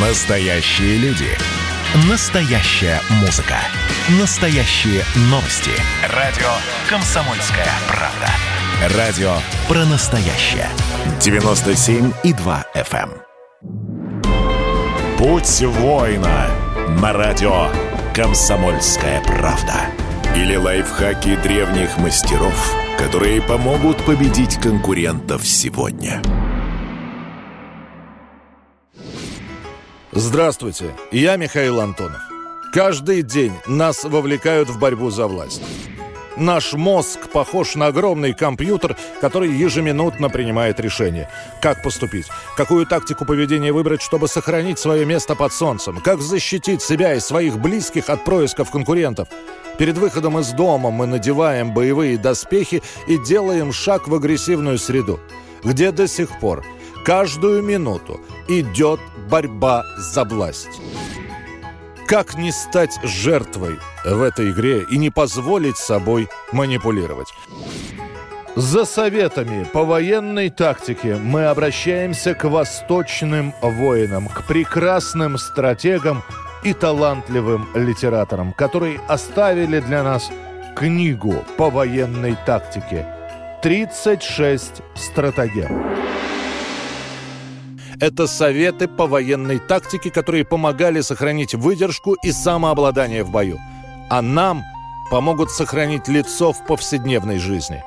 Настоящие люди. Настоящая музыка. Настоящие новости. Радио «Комсомольская правда». Радио про настоящее. 97,2 FM. эм. Путь воина на радио «Комсомольская правда». Или лайфхаки древних мастеров, которые помогут победить конкурентов сегодня. Здравствуйте, я Михаил Антонов. Каждый день нас вовлекают в борьбу за власть. Наш мозг похож на огромный компьютер, который ежеминутно принимает решение. Как поступить? Какую тактику поведения выбрать, чтобы сохранить свое место под солнцем? Как защитить себя и своих близких от происков конкурентов? Перед выходом из дома мы надеваем боевые доспехи и делаем шаг в агрессивную среду, где до сих пор каждую минуту идет борьба за власть. Как не стать жертвой в этой игре и не позволить собой манипулировать? За советами по военной тактике мы обращаемся к восточным воинам, к прекрасным стратегам и талантливым литераторам, которые оставили для нас книгу по военной тактике «36 стратегем». Это советы по военной тактике, которые помогали сохранить выдержку и самообладание в бою. А нам помогут сохранить лицо в повседневной жизни.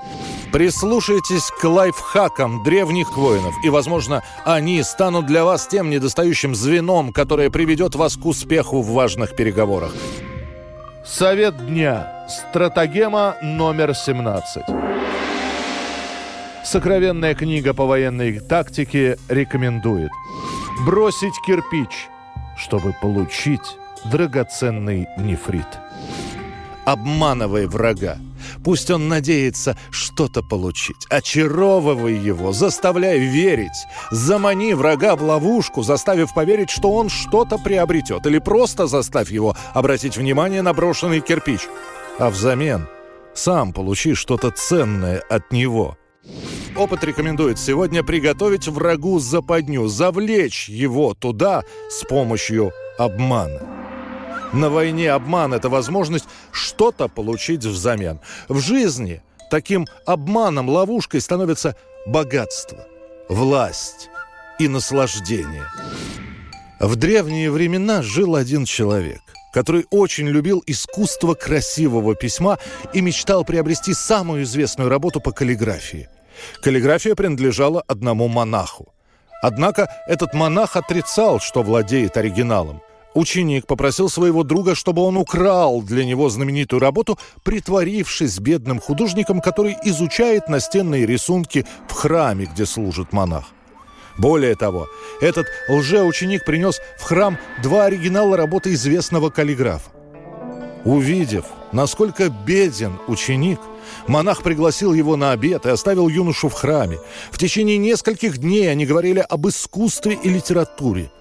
Прислушайтесь к лайфхакам древних воинов, и, возможно, они станут для вас тем недостающим звеном, которое приведет вас к успеху в важных переговорах. Совет дня. Стратегема номер 17. Сокровенная книга по военной тактике рекомендует бросить кирпич, чтобы получить драгоценный нефрит. Обманывай врага. Пусть он надеется что-то получить. Очаровывай его, заставляй верить. Замани врага в ловушку, заставив поверить, что он что-то приобретет. Или просто заставь его обратить внимание на брошенный кирпич. А взамен сам получи что-то ценное от него – Опыт рекомендует сегодня приготовить врагу западню, завлечь его туда с помощью обмана. На войне обман – это возможность что-то получить взамен. В жизни таким обманом, ловушкой становится богатство, власть и наслаждение. В древние времена жил один человек, который очень любил искусство красивого письма и мечтал приобрести самую известную работу по каллиграфии – Каллиграфия принадлежала одному монаху. Однако этот монах отрицал, что владеет оригиналом. Ученик попросил своего друга, чтобы он украл для него знаменитую работу, притворившись бедным художником, который изучает настенные рисунки в храме, где служит монах. Более того, этот лжеученик принес в храм два оригинала работы известного каллиграфа. Увидев, насколько беден ученик, Монах пригласил его на обед и оставил юношу в храме. В течение нескольких дней они говорили об искусстве и литературе.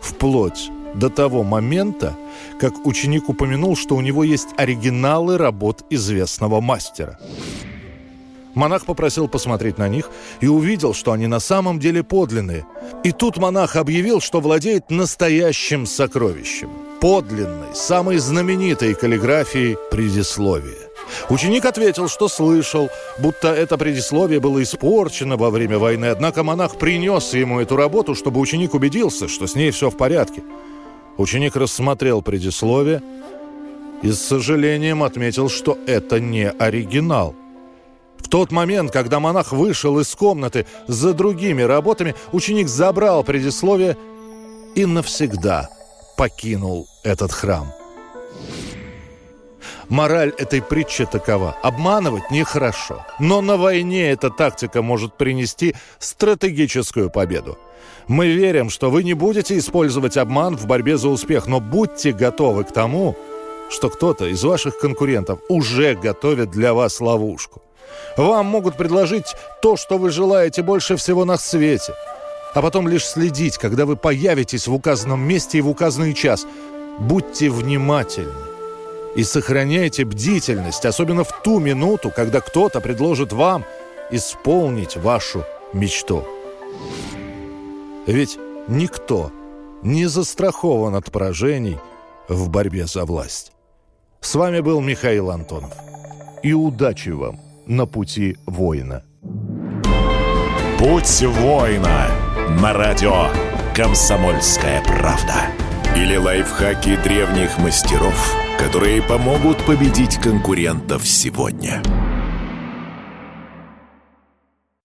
Вплоть до того момента, как ученик упомянул, что у него есть оригиналы работ известного мастера. Монах попросил посмотреть на них и увидел, что они на самом деле подлинные. И тут монах объявил, что владеет настоящим сокровищем. Подлинной, самой знаменитой каллиграфией предисловия. Ученик ответил, что слышал, будто это предисловие было испорчено во время войны, однако монах принес ему эту работу, чтобы ученик убедился, что с ней все в порядке. Ученик рассмотрел предисловие и с сожалением отметил, что это не оригинал. В тот момент, когда монах вышел из комнаты за другими работами, ученик забрал предисловие и навсегда покинул этот храм. Мораль этой притчи такова. Обманывать нехорошо. Но на войне эта тактика может принести стратегическую победу. Мы верим, что вы не будете использовать обман в борьбе за успех, но будьте готовы к тому, что кто-то из ваших конкурентов уже готовит для вас ловушку. Вам могут предложить то, что вы желаете больше всего на свете, а потом лишь следить, когда вы появитесь в указанном месте и в указанный час. Будьте внимательны и сохраняйте бдительность, особенно в ту минуту, когда кто-то предложит вам исполнить вашу мечту. Ведь никто не застрахован от поражений в борьбе за власть. С вами был Михаил Антонов. И удачи вам на пути воина. Путь воина на радио «Комсомольская правда». Или лайфхаки древних мастеров, которые помогут победить конкурентов сегодня.